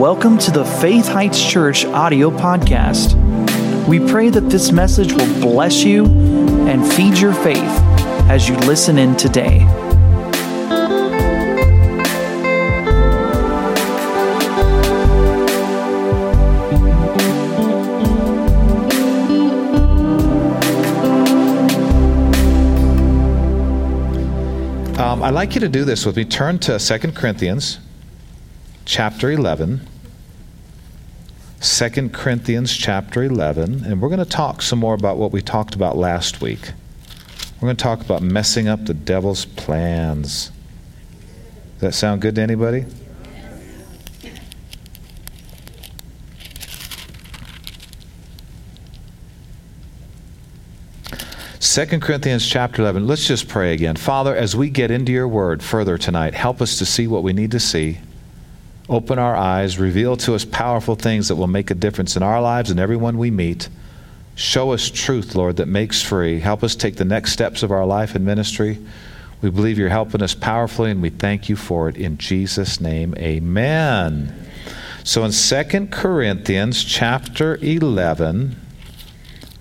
welcome to the Faith Heights Church audio podcast. We pray that this message will bless you and feed your faith as you listen in today. Um, I'd like you to do this with me. Turn to 2 Corinthians chapter 11. 2 Corinthians chapter 11. And we're going to talk some more about what we talked about last week. We're going to talk about messing up the devil's plans. Does that sound good to anybody? Second Corinthians chapter 11. Let's just pray again. Father, as we get into your word further tonight, help us to see what we need to see. Open our eyes, reveal to us powerful things that will make a difference in our lives and everyone we meet. Show us truth, Lord, that makes free. Help us take the next steps of our life and ministry. We believe you're helping us powerfully, and we thank you for it. In Jesus' name, amen. So in Second Corinthians chapter 11,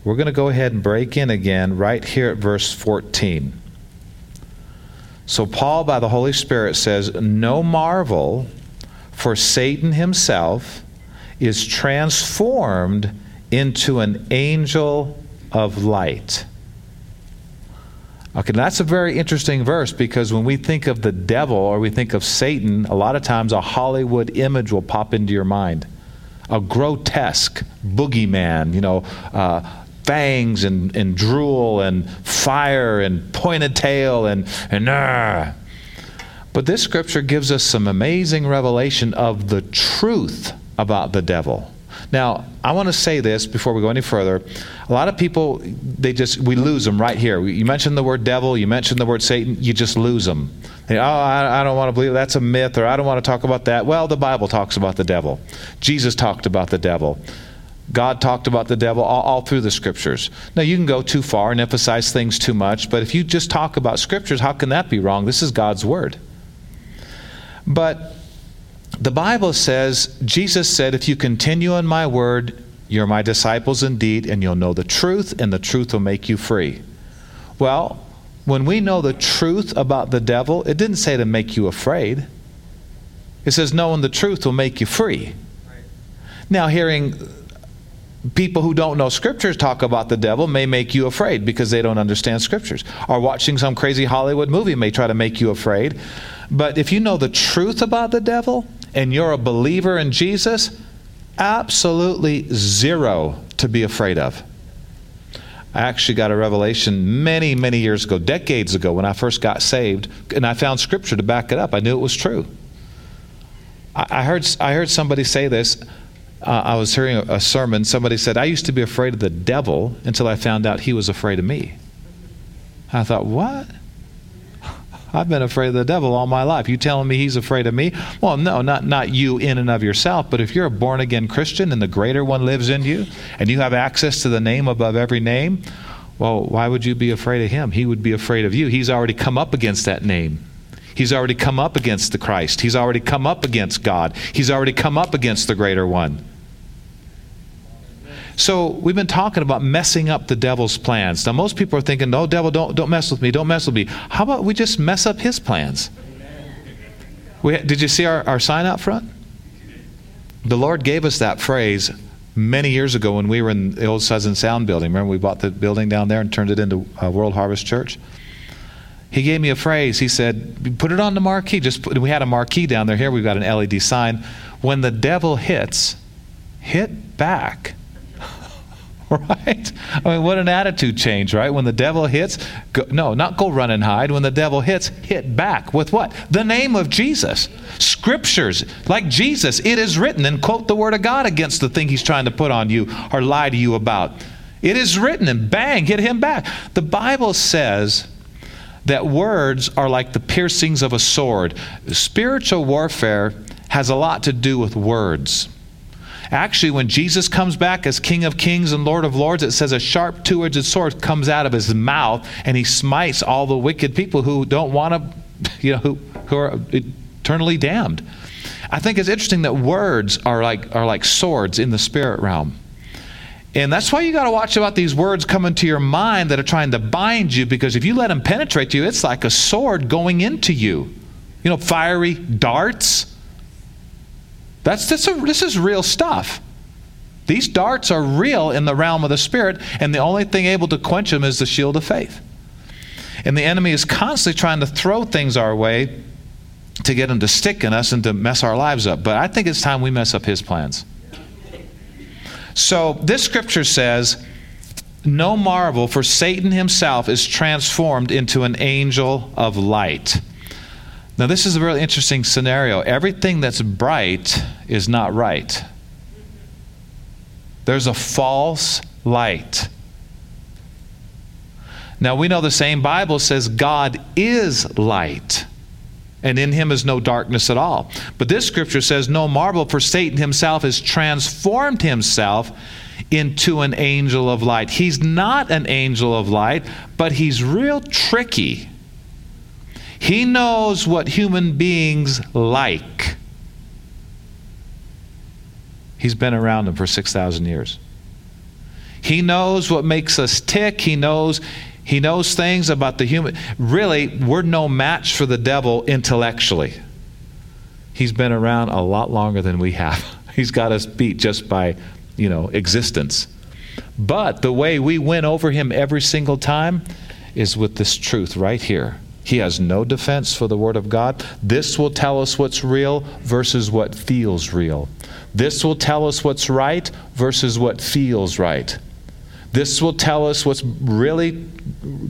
we're going to go ahead and break in again right here at verse 14. So, Paul, by the Holy Spirit, says, No marvel, for Satan himself is transformed into an angel of light. Okay, that's a very interesting verse because when we think of the devil or we think of Satan, a lot of times a Hollywood image will pop into your mind. A grotesque boogeyman, you know, uh, fangs and, and drool and fire and pointed tail and, and uh. But this scripture gives us some amazing revelation of the truth about the devil. Now, I want to say this before we go any further. A lot of people, they just, we lose them right here. You mention the word devil, you mention the word Satan, you just lose them. They, oh, I, I don't want to believe that's a myth, or I don't want to talk about that. Well, the Bible talks about the devil. Jesus talked about the devil. God talked about the devil all, all, through the scriptures. Now, you can go too far and emphasize things too much, but if you just talk about scriptures, how can that be wrong? This is God's word. But the Bible says, Jesus said, If you continue in my word, you're my disciples indeed, and you'll know the truth, and the truth will make you free. Well, when we know the truth about the devil, it didn't say to make you afraid. It says, knowing the truth will make you free. Now, hearing people who don't know scriptures talk about the devil may make you afraid because they don't understand scriptures. Or watching some crazy Hollywood movie may try to make you afraid. But if you know the truth about the devil and you're a believer in Jesus, absolutely zero to be afraid of. I actually got a revelation many, many years ago, decades ago, when I first got saved, and I found scripture to back it up. I knew it was true. I heard, I heard somebody say this uh, I was hearing a, a sermon. Somebody said, I used to be afraid of the devil until I found out he was afraid of me. I thought, what? I've been afraid of the devil all my life. You telling me he's afraid of me? Well, no, not, not you in and of yourself, but if you're a born again Christian and the greater one lives in you and you have access to the name above every name, well, why would you be afraid of him? He would be afraid of you. He's already come up against that name. He's already come up against the Christ. He's already come up against God. He's already come up against the greater one. So we've been talking about messing up the devil's plans. Now most people are thinking, "No, devil, don't don't mess with me. Don't mess with me." How about we just mess up his plans? We, did you see our, our sign out front? The Lord gave us that phrase many years ago when we were in the old Southern Sound building. Remember, we bought the building down there and turned it into uh, World Harvest Church. He gave me a phrase. He said, "Put it on the marquee." Just put, we had a marquee down there. Here we've got an LED sign. When the devil hits, hit back. right? I mean, what an attitude change, right? When the devil hits, go, no, not go run and hide. When the devil hits, hit back with what? The name of Jesus. Scriptures, like Jesus, it is written, and quote the word of God against the thing he's trying to put on you or lie to you about. It is written, and bang, hit him back. The Bible says that words are like the piercings of a sword. Spiritual warfare has a lot to do with words. Actually, when Jesus comes back as King of Kings and Lord of Lords, it says a sharp two edged sword comes out of his mouth and he smites all the wicked people who don't want to, you know, who, who are eternally damned. I think it's interesting that words are like, are like swords in the spirit realm. And that's why you got to watch about these words coming to your mind that are trying to bind you because if you let them penetrate you, it's like a sword going into you. You know, fiery darts. That's this, this is real stuff. These darts are real in the realm of the spirit, and the only thing able to quench them is the shield of faith. And the enemy is constantly trying to throw things our way to get them to stick in us and to mess our lives up. But I think it's time we mess up his plans. So this scripture says, No marvel, for Satan himself is transformed into an angel of light. Now, this is a really interesting scenario. Everything that's bright is not right, there's a false light. Now, we know the same Bible says God is light and in him is no darkness at all. But this scripture says, No marvel, for Satan himself has transformed himself into an angel of light. He's not an angel of light, but he's real tricky. He knows what human beings like. He's been around them for 6,000 years. He knows what makes us tick. He knows he knows things about the human. Really, we're no match for the devil intellectually. He's been around a lot longer than we have. He's got us beat just by, you know, existence. But the way we win over him every single time is with this truth right here. He has no defense for the Word of God. This will tell us what's real versus what feels real. This will tell us what's right versus what feels right. This will tell us what's really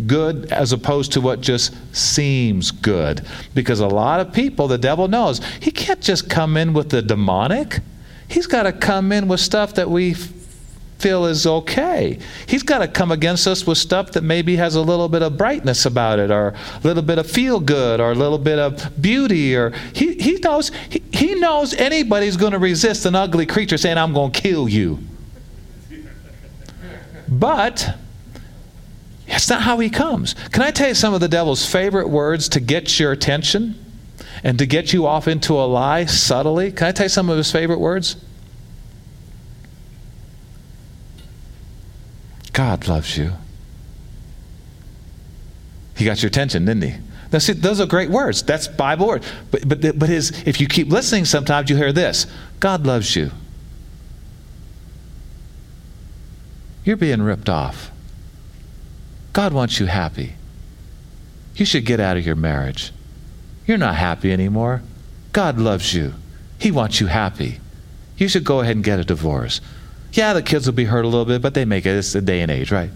good as opposed to what just seems good. Because a lot of people, the devil knows, he can't just come in with the demonic. He's got to come in with stuff that we feel is okay. He's got to come against us with stuff that maybe has a little bit of brightness about it, or a little bit of feel good, or a little bit of beauty. Or he, he knows he, he knows anybody's going to resist an ugly creature saying, "I'm going to kill you." But that's not how he comes. Can I tell you some of the devil's favorite words to get your attention and to get you off into a lie subtly? Can I tell you some of his favorite words? God loves you. He got your attention, didn't he? Now, see, those are great words. That's Bible words. But, but, but his, if you keep listening, sometimes you hear this God loves you. You're being ripped off. God wants you happy. You should get out of your marriage. You're not happy anymore. God loves you. He wants you happy. You should go ahead and get a divorce. Yeah, the kids will be hurt a little bit, but they make it. It's the day and age, right?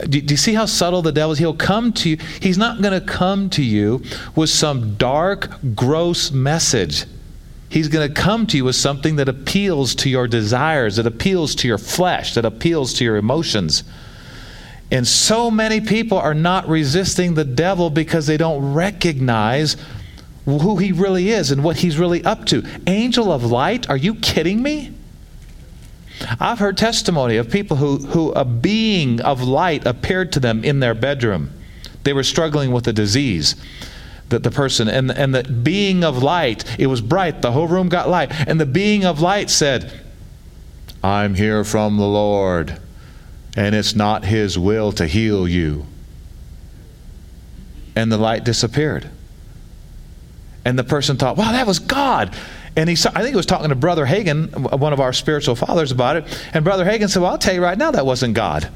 Do, do you see how subtle the devil is? He'll come to you. He's not going to come to you with some dark, gross message. He's going to come to you with something that appeals to your desires, that appeals to your flesh, that appeals to your emotions. And so many people are not resisting the devil because they don't recognize who he really is and what he's really up to. Angel of light, are you kidding me? I've heard testimony of people who, who a being of light appeared to them in their bedroom. They were struggling with a disease that the person and, and the being of light it was bright the whole room got light and the being of light said i'm here from the lord and it's not his will to heal you. And the light disappeared. And the person thought wow that was god and he saw, I think he was talking to Brother Hagin, one of our spiritual fathers, about it. And Brother Hagin said, Well, I'll tell you right now, that wasn't God.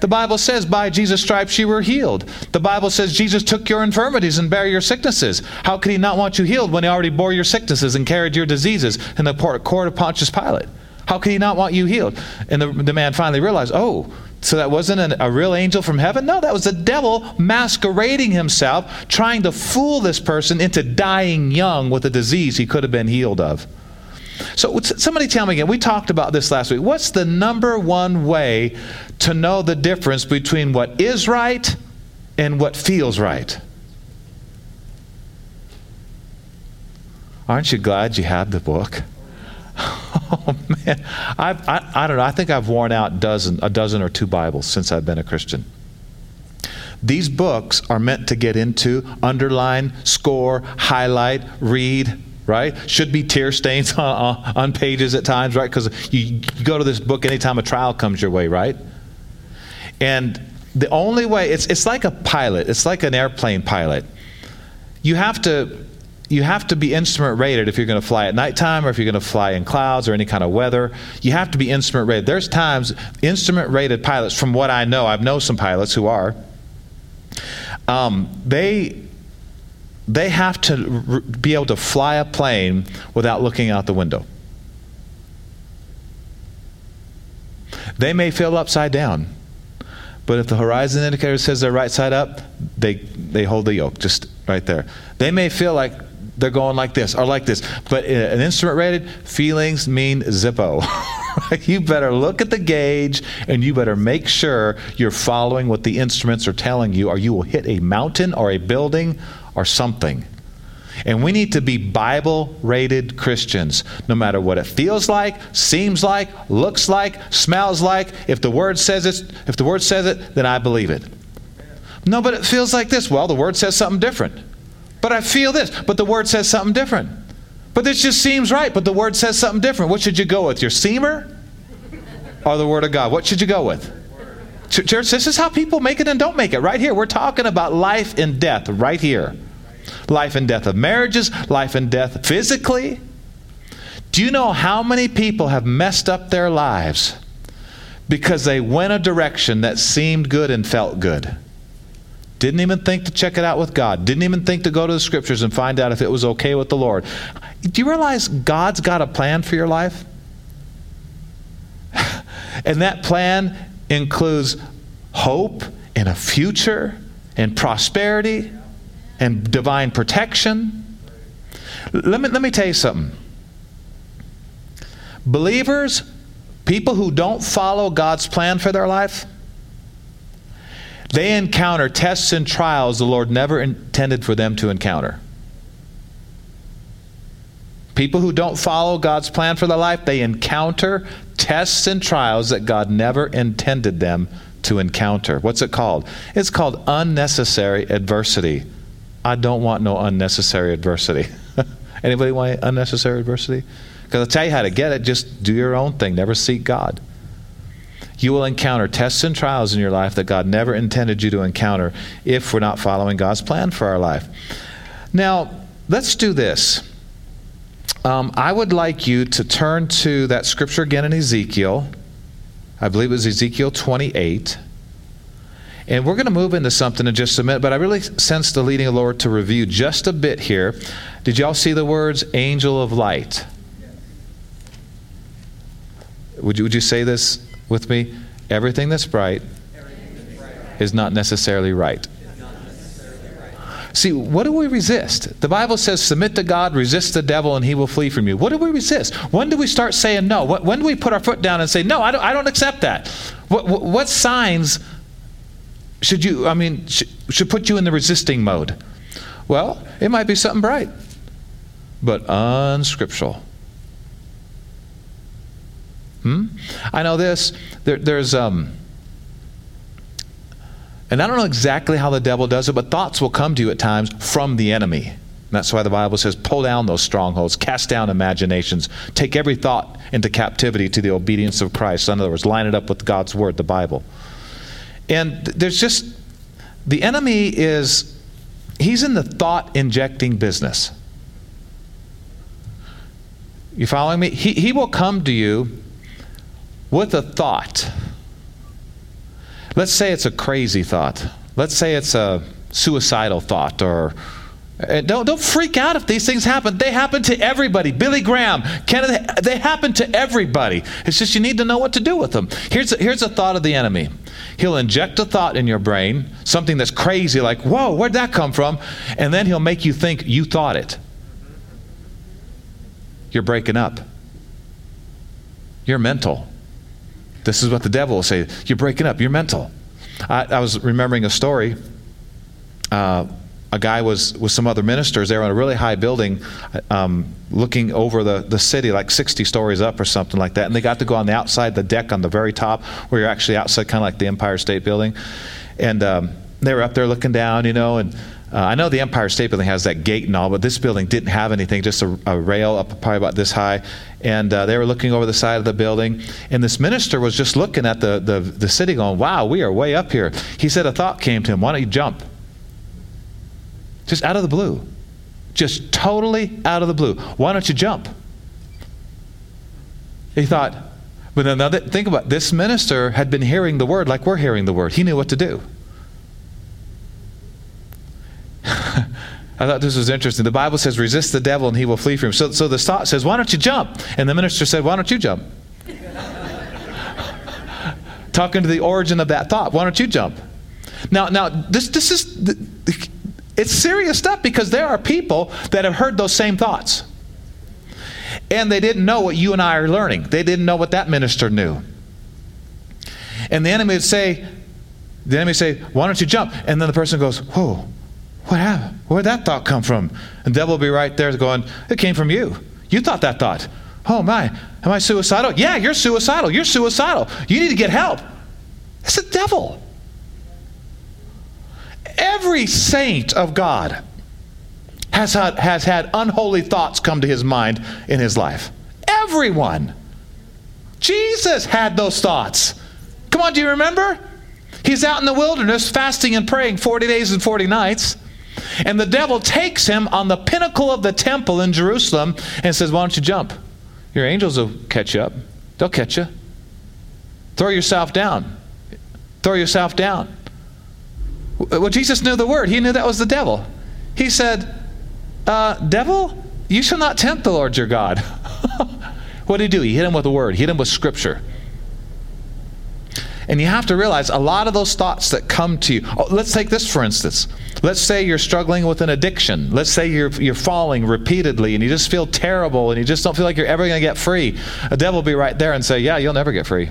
The Bible says, by Jesus' stripes you were healed. The Bible says Jesus took your infirmities and bare your sicknesses. How could he not want you healed when he already bore your sicknesses and carried your diseases in the court of Pontius Pilate? How could he not want you healed? And the, the man finally realized, oh, so that wasn't an, a real angel from heaven? No, that was the devil masquerading himself, trying to fool this person into dying young with a disease he could have been healed of. So, somebody tell me again, we talked about this last week. What's the number one way to know the difference between what is right and what feels right? Aren't you glad you had the book? Oh man, I've, I, I don't know. I think I've worn out dozen, a dozen or two Bibles since I've been a Christian. These books are meant to get into, underline, score, highlight, read, right? Should be tear stains on, on pages at times, right? Because you, you go to this book anytime a trial comes your way, right? And the only way, it's, it's like a pilot, it's like an airplane pilot. You have to. You have to be instrument rated if you're going to fly at nighttime or if you're going to fly in clouds or any kind of weather. You have to be instrument rated. There's times instrument rated pilots, from what I know, I've known some pilots who are, um, they they have to r- be able to fly a plane without looking out the window. They may feel upside down, but if the horizon indicator says they're right side up, they, they hold the yoke just right there. They may feel like they're going like this or like this, but uh, an instrument rated, feelings mean zippo. you better look at the gauge and you better make sure you're following what the instruments are telling you, or you will hit a mountain or a building or something. And we need to be Bible rated Christians, no matter what it feels like, seems like, looks like, smells like. If the word says it, if the word says it, then I believe it. No, but it feels like this. Well, the word says something different. But I feel this, but the word says something different. But this just seems right, but the word says something different. What should you go with? Your seamer or the word of God? What should you go with? Church, this is how people make it and don't make it. Right here. We're talking about life and death right here life and death of marriages, life and death physically. Do you know how many people have messed up their lives because they went a direction that seemed good and felt good? Didn't even think to check it out with God. Didn't even think to go to the scriptures and find out if it was okay with the Lord. Do you realize God's got a plan for your life? and that plan includes hope and a future and prosperity and divine protection. Let me, let me tell you something. Believers, people who don't follow God's plan for their life, they encounter tests and trials the Lord never intended for them to encounter. People who don't follow God's plan for their life, they encounter tests and trials that God never intended them to encounter. What's it called? It's called unnecessary adversity. I don't want no unnecessary adversity. Anybody want unnecessary adversity? Because I'll tell you how to get it. Just do your own thing. Never seek God. You will encounter tests and trials in your life that God never intended you to encounter if we're not following God's plan for our life. Now, let's do this. Um, I would like you to turn to that scripture again in Ezekiel. I believe it was Ezekiel 28. And we're going to move into something in just a minute, but I really sense the leading of the Lord to review just a bit here. Did y'all see the words angel of light? Would you, would you say this with me? Everything that's bright, is not necessarily right. See, what do we resist? The Bible says, submit to God, resist the devil, and he will flee from you. What do we resist? When do we start saying no? When do we put our foot down and say, no, I don't, I don't accept that? What, what, signs should you, I mean, sh- should put you in the resisting mode? Well, it might be something bright, but unscriptural. Hmm? I know this. There, there's, um, and I don't know exactly how the devil does it, but thoughts will come to you at times from the enemy. And that's why the Bible says, pull down those strongholds, cast down imaginations, take every thought into captivity to the obedience of Christ. In other words, line it up with God's Word, the Bible. And there's just, the enemy is, he's in the thought injecting business. You following me? He, he will come to you with a thought. Let's say it's a crazy thought. Let's say it's a suicidal thought or eh, don't, don't freak out if these things happen. They happen to everybody. Billy Graham, they happen to everybody. It's just you need to know what to do with them. Here's a, here's a thought of the enemy He'll inject a thought in your brain, something that's crazy, like, whoa, where'd that come from? And then he'll make you think you thought it. You're breaking up. You're mental. This is what the devil will say. You're breaking up. You're mental. I, I was remembering a story. Uh, a guy was with some other ministers. They were in a really high building, um, looking over the, the city, like 60 stories up or something like that. And they got to go on the outside, the deck on the very top, where you're actually outside, kind of like the Empire State Building. And um, they were up there looking down, you know, and Uh, I know the Empire State Building has that gate and all, but this building didn't have anything, just a, a rail up probably about this high. And uh, they were looking over the side of the building. And this minister was just looking at the, the, the city going, wow, we are way up here. He said a thought came to him why don't you jump? Just out of the blue. Just totally out of the blue. Why don't you jump? He thought, but then think about it. this minister had been hearing the word like we're hearing the word. He knew what to do. I thought this was interesting. The Bible says, resist the devil and he will flee from you. So, so the thought says, why don't you jump? And the minister said, why don't you jump? Talking to the origin of that thought, why don't you jump? Now, now this, this is, it's serious stuff because there are people that have heard those same thoughts. And they didn't know what you and I are learning. They didn't know what that minister knew. And the enemy would say, the enemy would say, why don't you jump? And then the person goes, whoa, what happened? Where'd that thought come from? And the devil will be right there going, It came from you. You thought that thought. Oh my, am I suicidal? Yeah, you're suicidal. You're suicidal. You need to get help. It's the devil. Every saint of God has had, has had unholy thoughts come to his mind in his life. Everyone. Jesus had those thoughts. Come on, do you remember? He's out in the wilderness fasting and praying 40 days and 40 nights. And the devil takes him on the pinnacle of the temple in Jerusalem and says, Why don't you jump? Your angels will catch you up. They'll catch you. Throw yourself down. Throw yourself down. Well, Jesus knew the word. He knew that was the devil. He said, uh, Devil, you shall not tempt the Lord your God. what did he do? He hit him with a word, he hit him with scripture. And you have to realize a lot of those thoughts that come to you. Oh, let's take this for instance. Let's say you're struggling with an addiction. Let's say you're, you're falling repeatedly and you just feel terrible and you just don't feel like you're ever going to get free. A devil will be right there and say, Yeah, you'll never get free.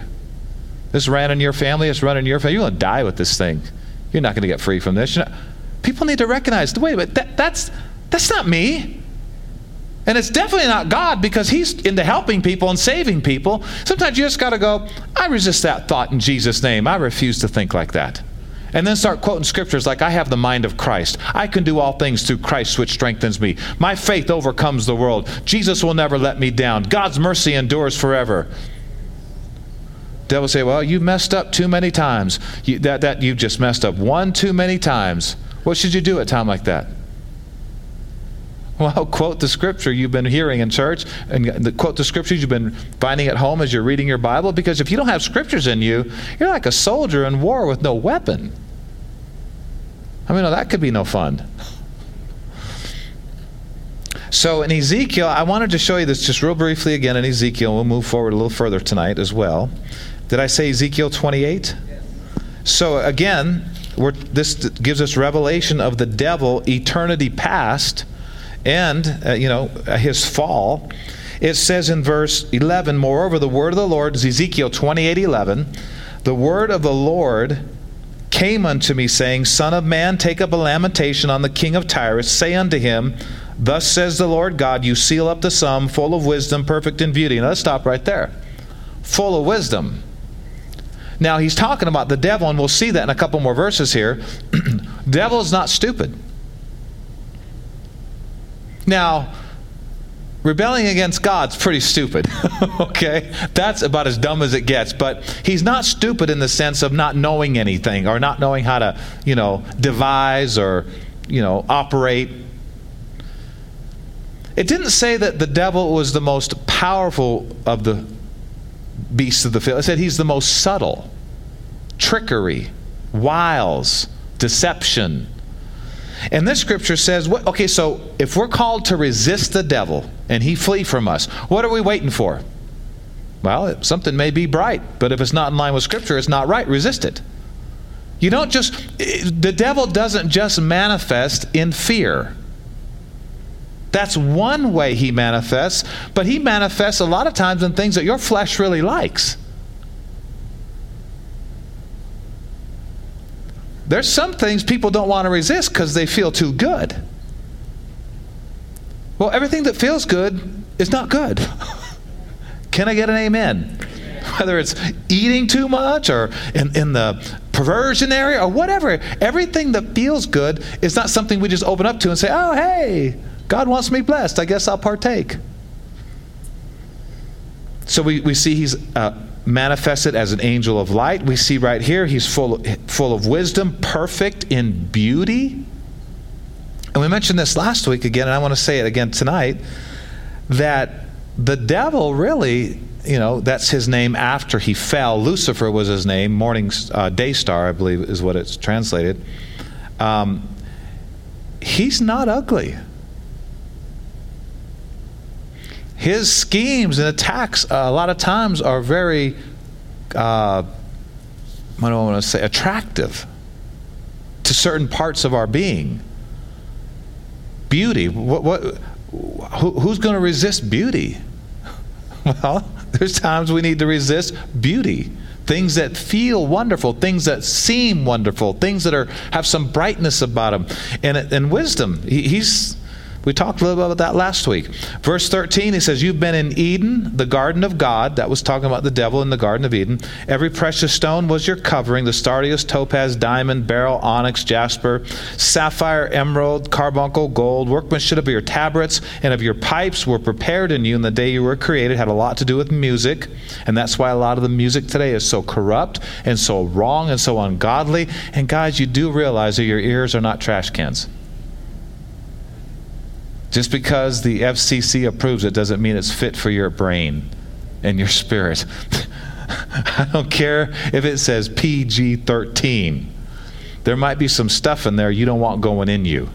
This ran in your family, it's running in your family. You're going to die with this thing. You're not going to get free from this. People need to recognize wait a minute, that, that's, that's not me. And it's definitely not God because He's into helping people and saving people. Sometimes you just got to go, I resist that thought in Jesus' name. I refuse to think like that. And then start quoting scriptures like, I have the mind of Christ. I can do all things through Christ, which strengthens me. My faith overcomes the world. Jesus will never let me down. God's mercy endures forever. Devil say, Well, you messed up too many times. You, that, that you just messed up one too many times. What should you do at a time like that? Well, quote the scripture you've been hearing in church, and quote the scriptures you've been finding at home as you're reading your Bible. Because if you don't have scriptures in you, you're like a soldier in war with no weapon. I mean, no, that could be no fun. So in Ezekiel, I wanted to show you this just real briefly again in Ezekiel. We'll move forward a little further tonight as well. Did I say Ezekiel 28? Yes. So again, this gives us revelation of the devil eternity past and, uh, you know, his fall. It says in verse 11, Moreover, the word of the Lord, is Ezekiel 28 11, the word of the Lord came unto me, saying, Son of man, take up a lamentation on the king of Tyrus. Say unto him, Thus says the Lord God, You seal up the sum, full of wisdom, perfect in beauty. Now let's stop right there. Full of wisdom. Now he's talking about the devil, and we'll see that in a couple more verses here. devil is not stupid. Now, rebelling against God's pretty stupid. okay? That's about as dumb as it gets. But he's not stupid in the sense of not knowing anything or not knowing how to, you know, devise or, you know, operate. It didn't say that the devil was the most powerful of the beasts of the field. It said he's the most subtle. Trickery, wiles, deception and this scripture says, what, okay, so if we're called to resist the devil and he flee from us, what are we waiting for? Well, something may be bright, but if it's not in line with scripture, it's not right. Resist it. You don't just, the devil doesn't just manifest in fear. That's one way he manifests, but he manifests a lot of times in things that your flesh really likes. There's some things people don't want to resist because they feel too good. Well, everything that feels good is not good. Can I get an amen? Whether it's eating too much or in, in the perversion area or whatever. Everything that feels good is not something we just open up to and say, oh, hey, God wants me blessed. I guess I'll partake. So we, we see he's uh, manifested as an angel of light. We see right here he's full, full of wisdom, perfect in beauty. And we mentioned this last week again, and I want to say it again tonight that the devil really, you know, that's his name after he fell. Lucifer was his name, morning uh, day star, I believe is what it's translated. Um, he's not ugly. His schemes and attacks uh, a lot of times are very, uh, what do I want to say, attractive to certain parts of our being. Beauty. What, what, who, who's going to resist beauty? Well, there's times we need to resist beauty. Things that feel wonderful, things that seem wonderful, things that are have some brightness about them, and and wisdom. He, he's we talked a little bit about that last week. Verse 13, he says, You've been in Eden, the garden of God. That was talking about the devil in the Garden of Eden. Every precious stone was your covering the sardius, topaz, diamond, beryl, onyx, jasper, sapphire, emerald, carbuncle, gold. Workmanship of your tabrets and of your pipes were prepared in you in the day you were created. Had a lot to do with music. And that's why a lot of the music today is so corrupt and so wrong and so ungodly. And guys, you do realize that your ears are not trash cans. Just because the FCC approves it doesn't mean it's fit for your brain and your spirit. I don't care if it says PG 13. There might be some stuff in there you don't want going in you.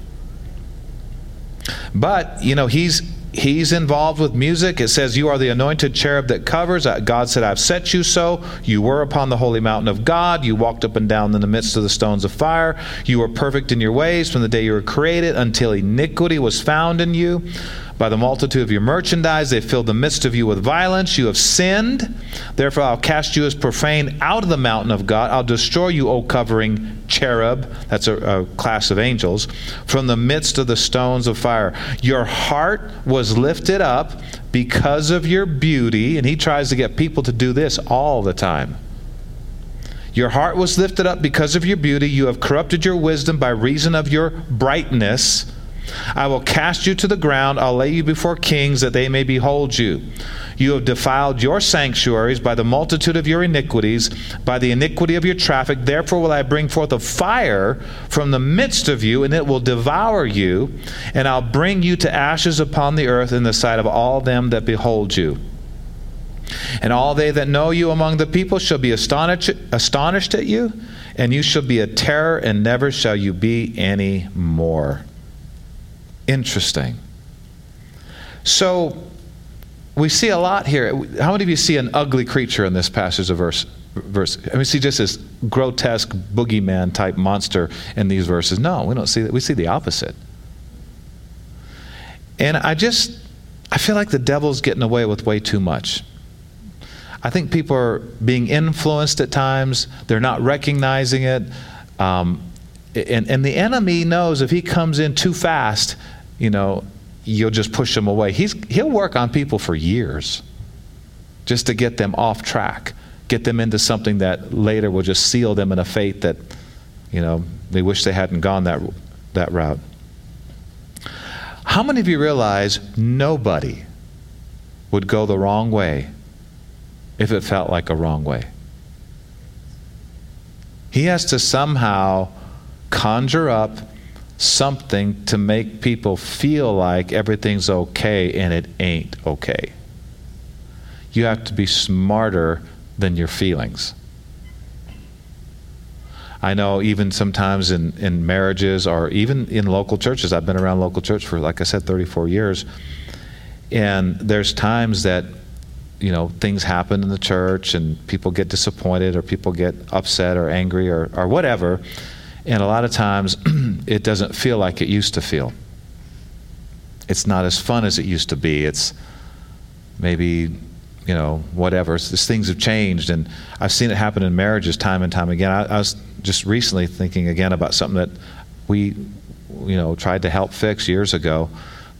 But, you know, he's he's involved with music. It says, You are the anointed cherub that covers. God said, I've set you so. You were upon the holy mountain of God. You walked up and down in the midst of the stones of fire. You were perfect in your ways from the day you were created until iniquity was found in you. By the multitude of your merchandise, they filled the midst of you with violence. You have sinned. Therefore, I'll cast you as profane out of the mountain of God. I'll destroy you, O covering cherub. That's a, a class of angels. From the midst of the stones of fire. Your heart was lifted up because of your beauty. And he tries to get people to do this all the time. Your heart was lifted up because of your beauty. You have corrupted your wisdom by reason of your brightness. I will cast you to the ground. I'll lay you before kings that they may behold you. You have defiled your sanctuaries by the multitude of your iniquities, by the iniquity of your traffic. Therefore, will I bring forth a fire from the midst of you, and it will devour you, and I'll bring you to ashes upon the earth in the sight of all them that behold you. And all they that know you among the people shall be astonished, astonished at you, and you shall be a terror, and never shall you be any more. Interesting. So we see a lot here. How many of you see an ugly creature in this passage of verse? Verse. I mean, see just this grotesque boogeyman type monster in these verses. No, we don't see that. We see the opposite. And I just, I feel like the devil's getting away with way too much. I think people are being influenced at times. They're not recognizing it. Um, and, and the enemy knows if he comes in too fast, you know, you'll just push them away. He's, he'll work on people for years just to get them off track, get them into something that later will just seal them in a fate that, you know, they wish they hadn't gone that, that route. How many of you realize nobody would go the wrong way if it felt like a wrong way? He has to somehow conjure up something to make people feel like everything's okay and it ain't okay. You have to be smarter than your feelings. I know even sometimes in, in marriages or even in local churches, I've been around local church for, like I said, 34 years. And there's times that, you know, things happen in the church and people get disappointed or people get upset or angry or, or whatever. And a lot of times it doesn't feel like it used to feel. It's not as fun as it used to be. It's maybe, you know, whatever. It's, things have changed. And I've seen it happen in marriages time and time again. I, I was just recently thinking again about something that we, you know, tried to help fix years ago.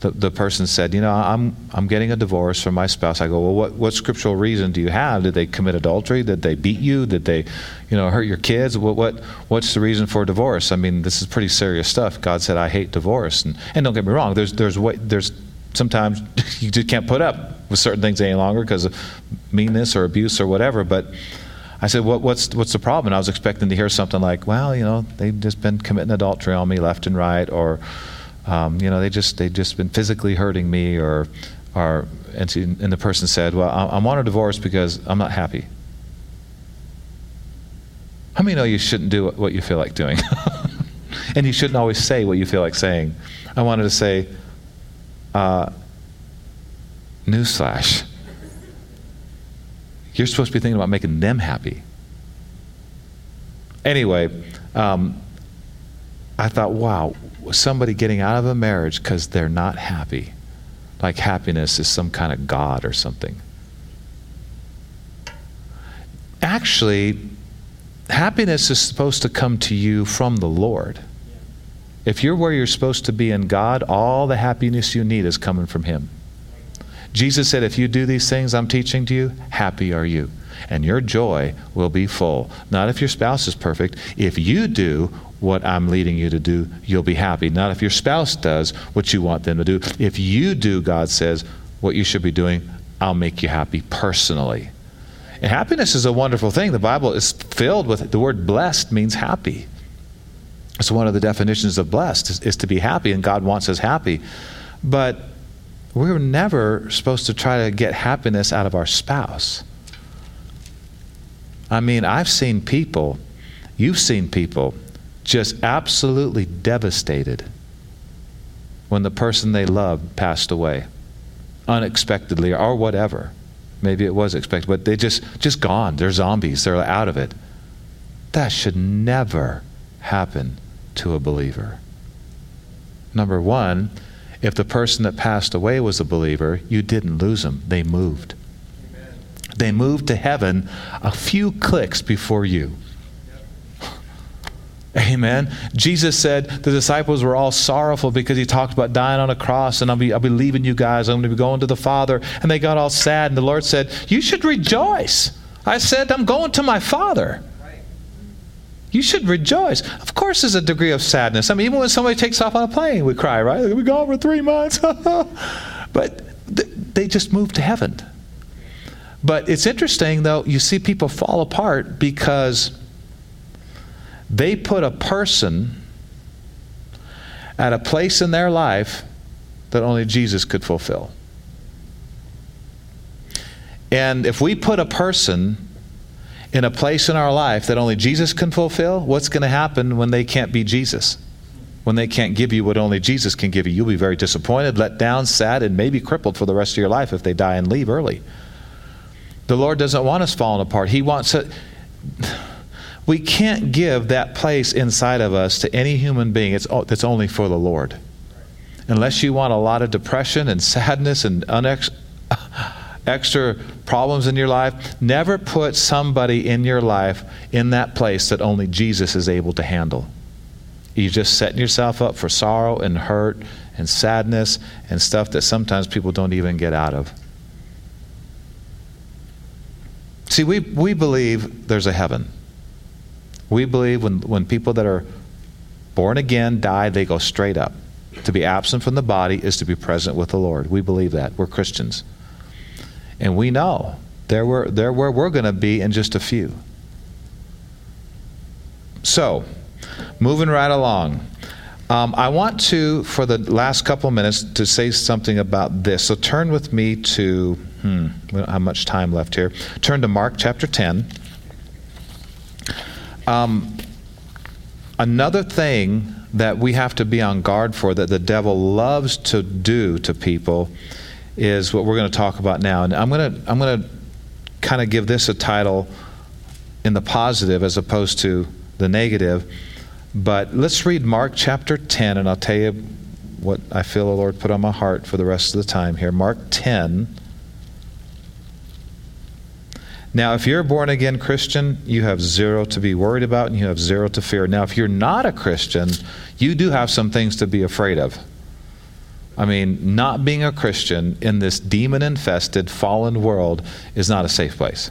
The, the person said, You know, I'm, I'm getting a divorce from my spouse. I go, Well, what, what scriptural reason do you have? Did they commit adultery? Did they beat you? Did they, you know, hurt your kids? What, what, what's the reason for divorce? I mean, this is pretty serious stuff. God said, I hate divorce. And, and don't get me wrong, there's, there's, there's sometimes you just can't put up with certain things any longer because of meanness or abuse or whatever. But I said, what, what's, what's the problem? And I was expecting to hear something like, well, you know, they've just been committing adultery on me left and right, or, um, you know, they just, they've just been physically hurting me, or, or and, she, and the person said, well, I, I want a divorce because I'm not happy. How many know you shouldn't do what you feel like doing? and you shouldn't always say what you feel like saying. I wanted to say, uh, newsflash. You're supposed to be thinking about making them happy. Anyway, um, I thought, wow, somebody getting out of a marriage because they're not happy. Like happiness is some kind of God or something. Actually, happiness is supposed to come to you from the Lord. If you're where you're supposed to be in God, all the happiness you need is coming from Him. Jesus said, If you do these things I'm teaching to you, happy are you. And your joy will be full. Not if your spouse is perfect. If you do what I'm leading you to do, you'll be happy. Not if your spouse does what you want them to do. If you do, God says, what you should be doing, I'll make you happy personally. And happiness is a wonderful thing. The Bible is filled with the word blessed means happy. It's one of the definitions of blessed is, is to be happy, and God wants us happy. But we're never supposed to try to get happiness out of our spouse. I mean, I've seen people, you've seen people, just absolutely devastated when the person they loved passed away unexpectedly or whatever. Maybe it was expected, but they just just gone. They're zombies. They're out of it. That should never happen to a believer. Number 1, if the person that passed away was a believer, you didn't lose them. They moved. Amen. They moved to heaven a few clicks before you. Amen. Jesus said the disciples were all sorrowful because he talked about dying on a cross and I'll be, I'll be leaving you guys. I'm going to be going to the Father. And they got all sad. And the Lord said, You should rejoice. I said, I'm going to my Father. You should rejoice. Of course, there's a degree of sadness. I mean, even when somebody takes off on a plane, we cry, right? We gone for three months. but they just moved to heaven. But it's interesting, though, you see people fall apart because they put a person at a place in their life that only Jesus could fulfill. And if we put a person in a place in our life that only Jesus can fulfill, what's going to happen when they can't be Jesus? When they can't give you what only Jesus can give you, you'll be very disappointed, let down, sad, and maybe crippled for the rest of your life if they die and leave early. The Lord doesn't want us falling apart. He wants it. We can't give that place inside of us to any human being. It's, it's only for the Lord. Unless you want a lot of depression and sadness and unex- extra problems in your life, never put somebody in your life in that place that only Jesus is able to handle. You're just setting yourself up for sorrow and hurt and sadness and stuff that sometimes people don't even get out of. See, we, we believe there's a heaven. We believe when, when people that are born again die, they go straight up. To be absent from the body is to be present with the Lord. We believe that. We're Christians. And we know they're where, they're where we're going to be in just a few. So, moving right along. Um, I want to, for the last couple minutes, to say something about this. So turn with me to, hmm, we don't have much time left here. Turn to Mark chapter 10. Um, another thing that we have to be on guard for that the devil loves to do to people is what we're going to talk about now. And I'm going to I'm going to kind of give this a title in the positive as opposed to the negative. But let's read Mark chapter 10 and I'll tell you what I feel the Lord put on my heart for the rest of the time here. Mark 10 now, if you're a born again Christian, you have zero to be worried about and you have zero to fear. Now, if you're not a Christian, you do have some things to be afraid of. I mean, not being a Christian in this demon infested, fallen world is not a safe place.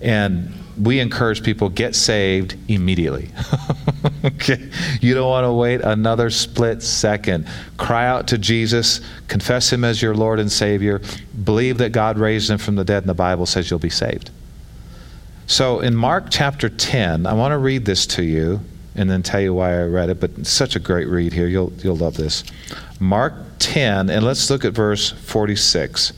And we encourage people get saved immediately. okay? You don't want to wait another split second. Cry out to Jesus, confess him as your Lord and Savior, believe that God raised him from the dead and the Bible says you'll be saved. So in Mark chapter 10, I want to read this to you and then tell you why I read it, but such a great read here. You'll you'll love this. Mark 10 and let's look at verse 46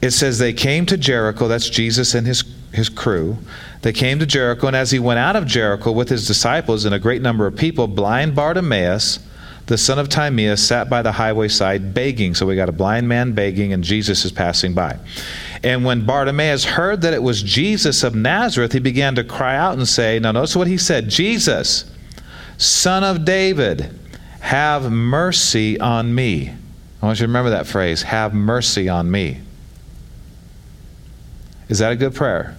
it says they came to Jericho, that's Jesus and his, his crew. They came to Jericho, and as he went out of Jericho with his disciples and a great number of people, blind Bartimaeus, the son of Timaeus, sat by the highway side begging. So we got a blind man begging, and Jesus is passing by. And when Bartimaeus heard that it was Jesus of Nazareth, he began to cry out and say, Now notice what he said Jesus, son of David, have mercy on me. I want you to remember that phrase, have mercy on me. Is that a good prayer?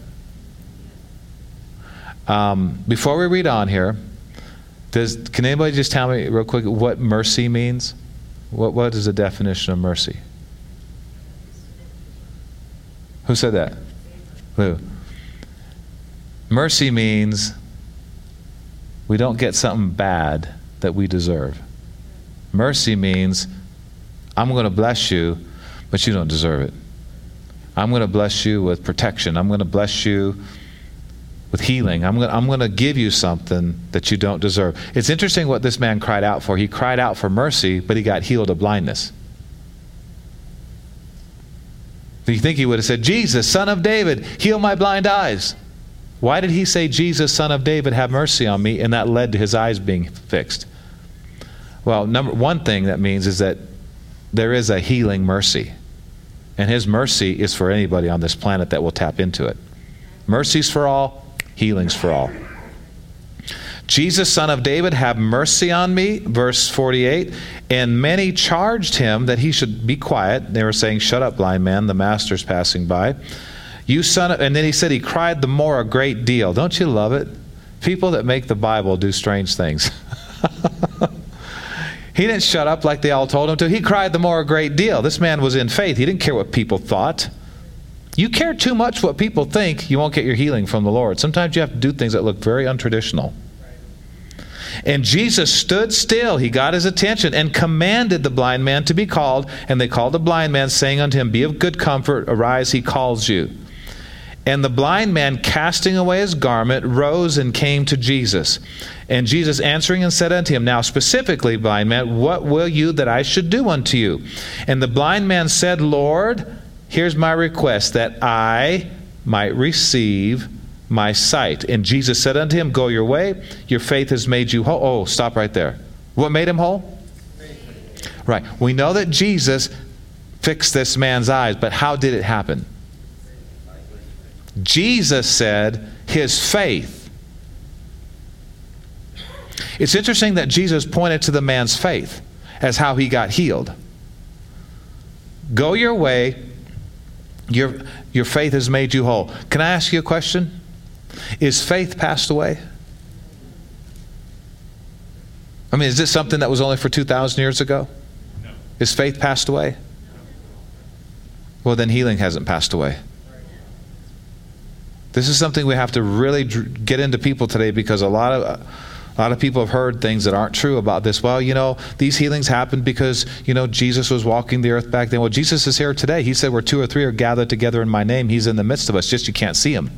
Um, before we read on here, does, can anybody just tell me real quick what mercy means? What, what is the definition of mercy? Who said that? Lou. Mercy means we don't get something bad that we deserve. Mercy means I'm going to bless you, but you don't deserve it. I'm going to bless you with protection. I'm going to bless you with healing. I'm going, I'm going to give you something that you don't deserve. It's interesting what this man cried out for. He cried out for mercy, but he got healed of blindness. Do you think he would have said, Jesus, son of David, heal my blind eyes? Why did he say, Jesus, son of David, have mercy on me? And that led to his eyes being fixed. Well, number one thing that means is that there is a healing mercy. And His mercy is for anybody on this planet that will tap into it. Mercies for all, healings for all. Jesus, son of David, have mercy on me. Verse 48. And many charged him that he should be quiet. They were saying, Shut up, blind man, the master's passing by. You son of, and then he said he cried the more a great deal. Don't you love it? People that make the Bible do strange things. He didn't shut up like they all told him to. He cried the more a great deal. This man was in faith. He didn't care what people thought. You care too much what people think, you won't get your healing from the Lord. Sometimes you have to do things that look very untraditional. And Jesus stood still. He got his attention and commanded the blind man to be called. And they called the blind man, saying unto him, Be of good comfort, arise, he calls you. And the blind man, casting away his garment, rose and came to Jesus. And Jesus answering and said unto him, Now specifically, blind man, what will you that I should do unto you? And the blind man said, Lord, here's my request, that I might receive my sight. And Jesus said unto him, Go your way, your faith has made you whole. Oh, stop right there. What made him whole? Right. We know that Jesus fixed this man's eyes, but how did it happen? Jesus said his faith. It's interesting that Jesus pointed to the man's faith as how he got healed. Go your way, your, your faith has made you whole. Can I ask you a question? Is faith passed away? I mean, is this something that was only for 2,000 years ago? No. Is faith passed away? Well, then healing hasn't passed away. This is something we have to really get into people today because a lot of a lot of people have heard things that aren't true about this. Well, you know, these healings happened because, you know, Jesus was walking the earth back then. Well, Jesus is here today. He said, Where two or three are gathered together in my name, He's in the midst of us, just you can't see Him.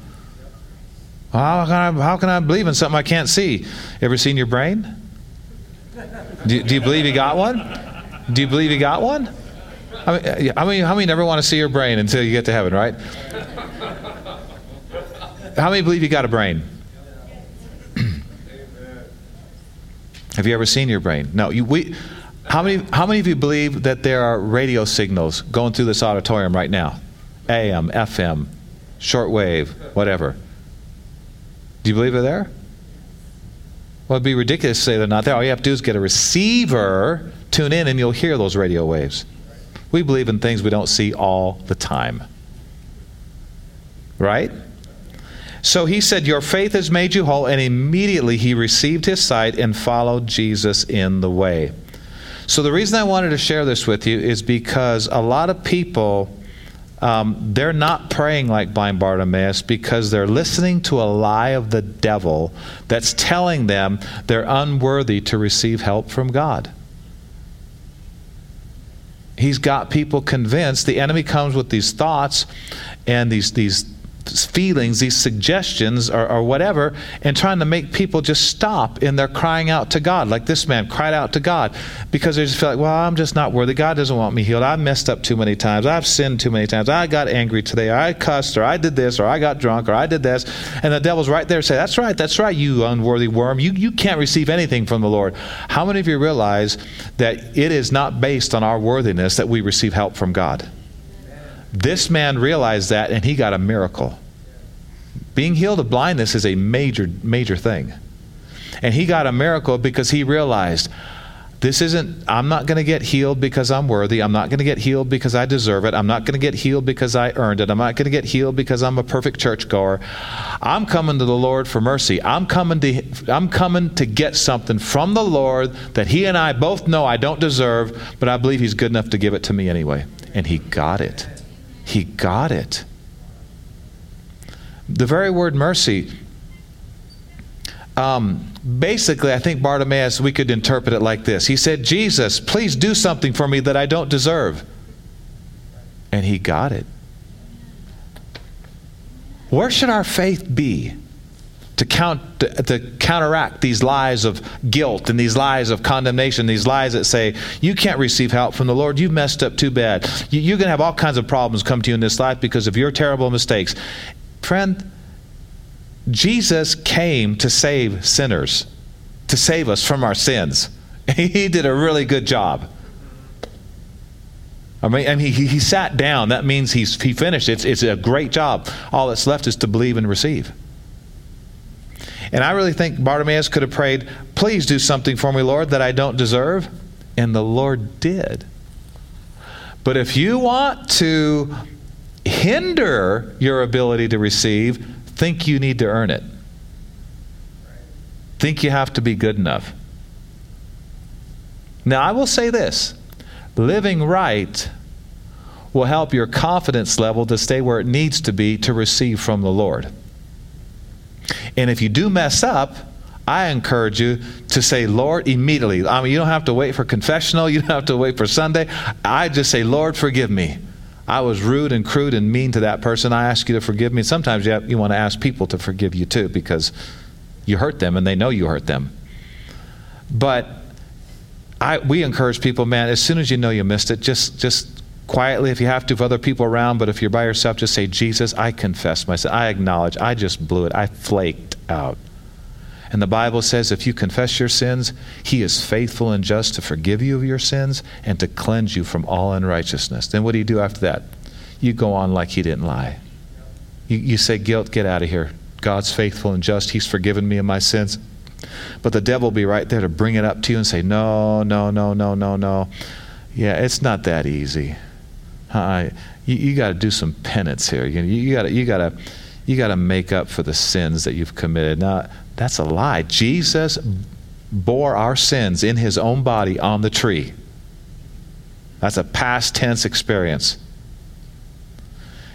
How can I, how can I believe in something I can't see? Ever seen your brain? Do, do you believe you got one? Do you believe you got one? I mean, I mean, how many never want to see your brain until you get to heaven, right? How many believe you got a brain? Have you ever seen your brain? No. You, we, how, many, how many of you believe that there are radio signals going through this auditorium right now? AM, FM, shortwave, whatever. Do you believe they're there? Well, it'd be ridiculous to say they're not there. All you have to do is get a receiver, tune in, and you'll hear those radio waves. We believe in things we don't see all the time. Right? So he said, Your faith has made you whole. And immediately he received his sight and followed Jesus in the way. So, the reason I wanted to share this with you is because a lot of people. Um, they're not praying like blind Bartimaeus because they're listening to a lie of the devil that's telling them they're unworthy to receive help from God. He's got people convinced. The enemy comes with these thoughts and these, these feelings, these suggestions, or, or, whatever, and trying to make people just stop in their crying out to God. Like this man cried out to God because they just feel like, well, I'm just not worthy. God doesn't want me healed. I've messed up too many times. I've sinned too many times. I got angry today. I cussed, or I did this, or I got drunk, or I did this. And the devil's right there saying, That's right, that's right, you unworthy worm. You, you can't receive anything from the Lord. How many of you realize that it is not based on our worthiness that we receive help from God? This man realized that and he got a miracle. Being healed of blindness is a major, major thing. And he got a miracle because he realized this isn't, I'm not going to get healed because I'm worthy. I'm not going to get healed because I deserve it. I'm not going to get healed because I earned it. I'm not going to get healed because I'm a perfect churchgoer. I'm coming to the Lord for mercy. I'm coming to, I'm coming to get something from the Lord that He and I both know I don't deserve, but I believe He's good enough to give it to me anyway. And He got it. He got it. The very word mercy, um, basically, I think Bartimaeus, we could interpret it like this. He said, Jesus, please do something for me that I don't deserve. And he got it. Where should our faith be? To, count, to, to, counteract these lies of guilt and these lies of condemnation, these lies that say, you can't receive help from the Lord, you've messed up too bad. You, you're going to have all kinds of problems come to you in this life because of your terrible mistakes. Friend, Jesus came to save sinners, to save us from our sins. He did a really good job. I mean, and he, he sat down. That means he's, he finished. It's, it's a great job. All that's left is to believe and receive. And I really think Bartimaeus could have prayed, Please do something for me, Lord, that I don't deserve. And the Lord did. But if you want to hinder your ability to receive, think you need to earn it. Think you have to be good enough. Now, I will say this living right will help your confidence level to stay where it needs to be to receive from the Lord. And if you do mess up, I encourage you to say, Lord, immediately. I mean, you don't have to wait for confessional, you don't have to wait for Sunday. I just say, Lord, forgive me. I was rude and crude and mean to that person. I ask you to forgive me. Sometimes you, have, you want to ask people to forgive you too because you hurt them and they know you hurt them. But I, we encourage people, man, as soon as you know you missed it, just, just quietly if you have to, with other people around, but if you're by yourself, just say, Jesus, I confess myself. I acknowledge. I just blew it. I flaked out. And the Bible says if you confess your sins, He is faithful and just to forgive you of your sins and to cleanse you from all unrighteousness. Then what do you do after that? You go on like He didn't lie. You, you say, Guilt, get out of here. God's faithful and just. He's forgiven me of my sins. But the devil will be right there to bring it up to you and say, No, no, no, no, no, no. Yeah, it's not that easy. Uh, you, you got to do some penance here. You, you got you to you got to make up for the sins that you've committed. Now, that's a lie. Jesus bore our sins in his own body on the tree. That's a past tense experience.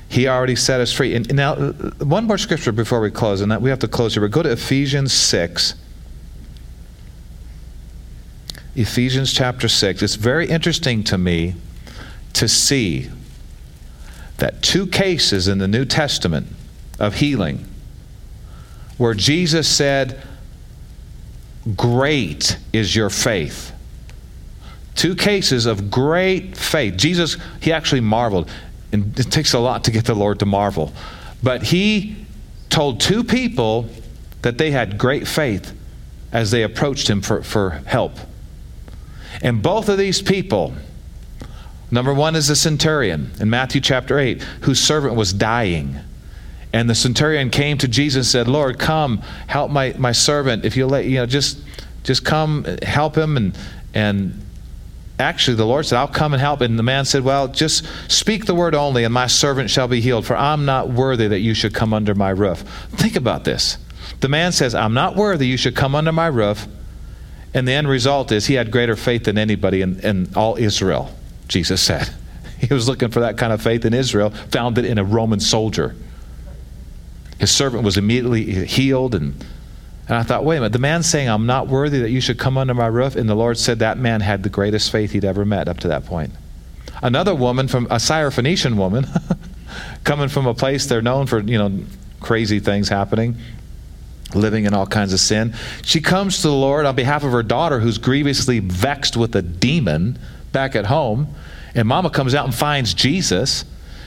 He already set us free. And now, one more scripture before we close, and that we have to close here. We go to Ephesians 6. Ephesians chapter 6. It's very interesting to me to see that two cases in the New Testament of healing where Jesus said, Great is your faith. Two cases of great faith. Jesus, he actually marveled. And it takes a lot to get the Lord to marvel. But he told two people that they had great faith as they approached him for, for help. And both of these people, number one is the centurion in Matthew chapter 8, whose servant was dying. And the centurion came to Jesus and said, Lord, come, help my, my servant. If you'll let, you know, just, just come help him. And, and actually, the Lord said, I'll come and help. And the man said, Well, just speak the word only, and my servant shall be healed, for I'm not worthy that you should come under my roof. Think about this. The man says, I'm not worthy you should come under my roof. And the end result is he had greater faith than anybody in, in all Israel, Jesus said. He was looking for that kind of faith in Israel, found it in a Roman soldier. His servant was immediately healed and and I thought, wait a minute, the man saying, I'm not worthy that you should come under my roof. And the Lord said that man had the greatest faith he'd ever met up to that point. Another woman from a Syrophoenician woman, coming from a place they're known for, you know, crazy things happening, living in all kinds of sin. She comes to the Lord on behalf of her daughter who's grievously vexed with a demon back at home. And mama comes out and finds Jesus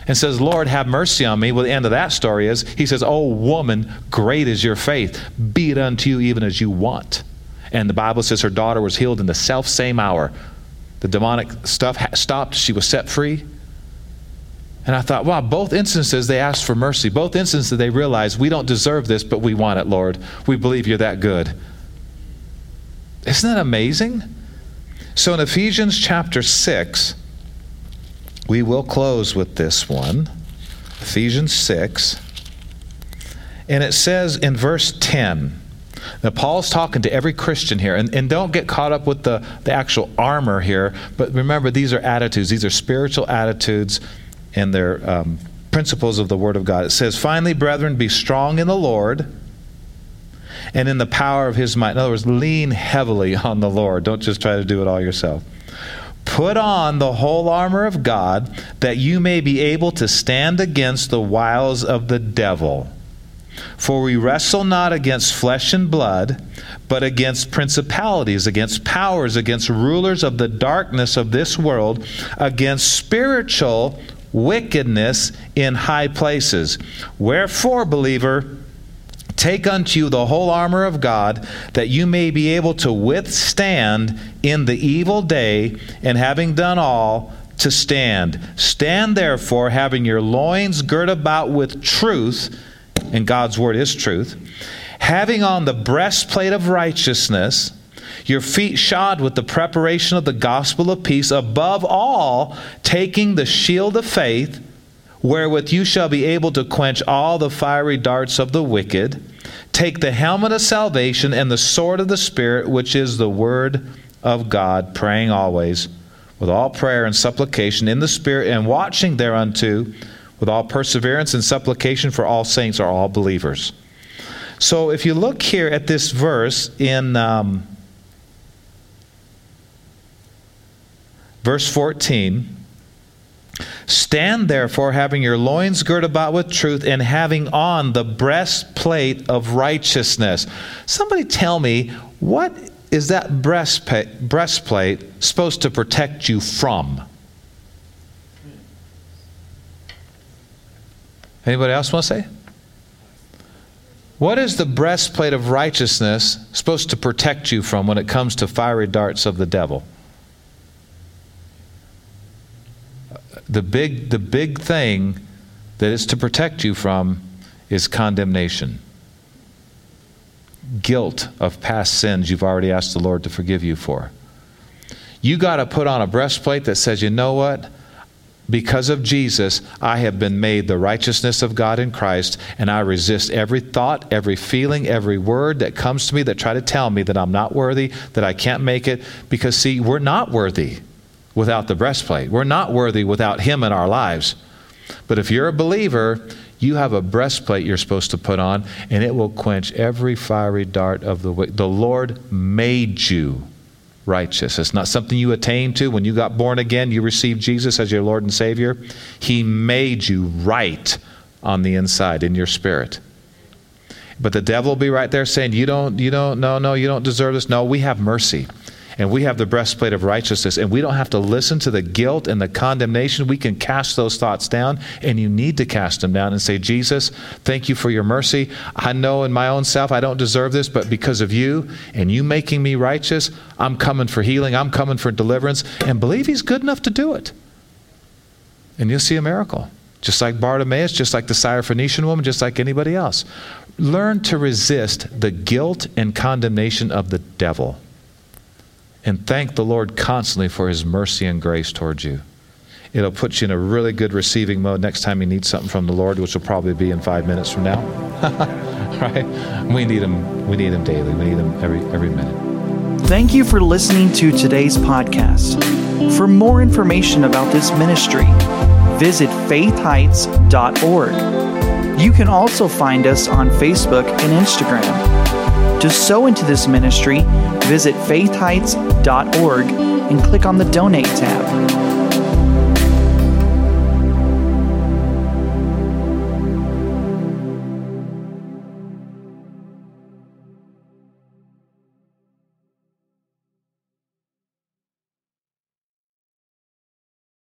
and says, Lord, have mercy on me. Well, the end of that story is, he says, Oh, woman, great is your faith. Be it unto you even as you want. And the Bible says her daughter was healed in the self same hour. The demonic stuff stopped. She was set free. And I thought, wow, both instances they asked for mercy. Both instances they realized we don't deserve this, but we want it, Lord. We believe you're that good. Isn't that amazing? So in Ephesians chapter 6, we will close with this one Ephesians 6. And it says in verse 10, now, Paul's talking to every Christian here, and, and don't get caught up with the, the actual armor here, but remember, these are attitudes. These are spiritual attitudes, and they're um, principles of the Word of God. It says, Finally, brethren, be strong in the Lord and in the power of his might. In other words, lean heavily on the Lord. Don't just try to do it all yourself. Put on the whole armor of God that you may be able to stand against the wiles of the devil. For we wrestle not against flesh and blood, but against principalities, against powers, against rulers of the darkness of this world, against spiritual wickedness in high places. Wherefore, believer, Take unto you the whole armor of God, that you may be able to withstand in the evil day, and having done all, to stand. Stand therefore, having your loins girt about with truth, and God's word is truth, having on the breastplate of righteousness, your feet shod with the preparation of the gospel of peace, above all, taking the shield of faith wherewith you shall be able to quench all the fiery darts of the wicked. Take the helmet of salvation and the sword of the Spirit, which is the word of God, praying always with all prayer and supplication in the Spirit, and watching thereunto with all perseverance and supplication for all saints or all believers. So if you look here at this verse in um, verse 14, Stand therefore, having your loins girt about with truth, and having on the breastplate of righteousness. Somebody tell me, what is that breastplate, breastplate supposed to protect you from? Anybody else want to say? What is the breastplate of righteousness supposed to protect you from when it comes to fiery darts of the devil? The big, the big thing that is to protect you from is condemnation. Guilt of past sins you've already asked the Lord to forgive you for. You got to put on a breastplate that says, you know what? Because of Jesus, I have been made the righteousness of God in Christ, and I resist every thought, every feeling, every word that comes to me that try to tell me that I'm not worthy, that I can't make it. Because, see, we're not worthy without the breastplate. We're not worthy without Him in our lives. But if you're a believer, you have a breastplate you're supposed to put on, and it will quench every fiery dart of the wicked. The Lord made you righteous. It's not something you attain to. When you got born again, you received Jesus as your Lord and Savior. He made you right on the inside in your spirit. But the devil will be right there saying, You don't, you don't, no, no, you don't deserve this. No, we have mercy and we have the breastplate of righteousness, and we don't have to listen to the guilt and the condemnation. We can cast those thoughts down, and you need to cast them down and say, Jesus, thank you for your mercy. I know in my own self I don't deserve this, but because of you and you making me righteous, I'm coming for healing, I'm coming for deliverance, and believe He's good enough to do it. And you'll see a miracle. Just like Bartimaeus, just like the Syrophoenician woman, just like anybody else. Learn to resist the guilt and condemnation of the devil and thank the Lord constantly for his mercy and grace towards you. It'll put you in a really good receiving mode next time you need something from the Lord, which will probably be in five minutes from now. right? We need him. We need him daily. We need him every every minute. Thank you for listening to today's podcast. For more information about this ministry, visit faithheights.org. You can also find us on Facebook and Instagram. To sow into this ministry, visit faithheights.org and click on the Donate tab.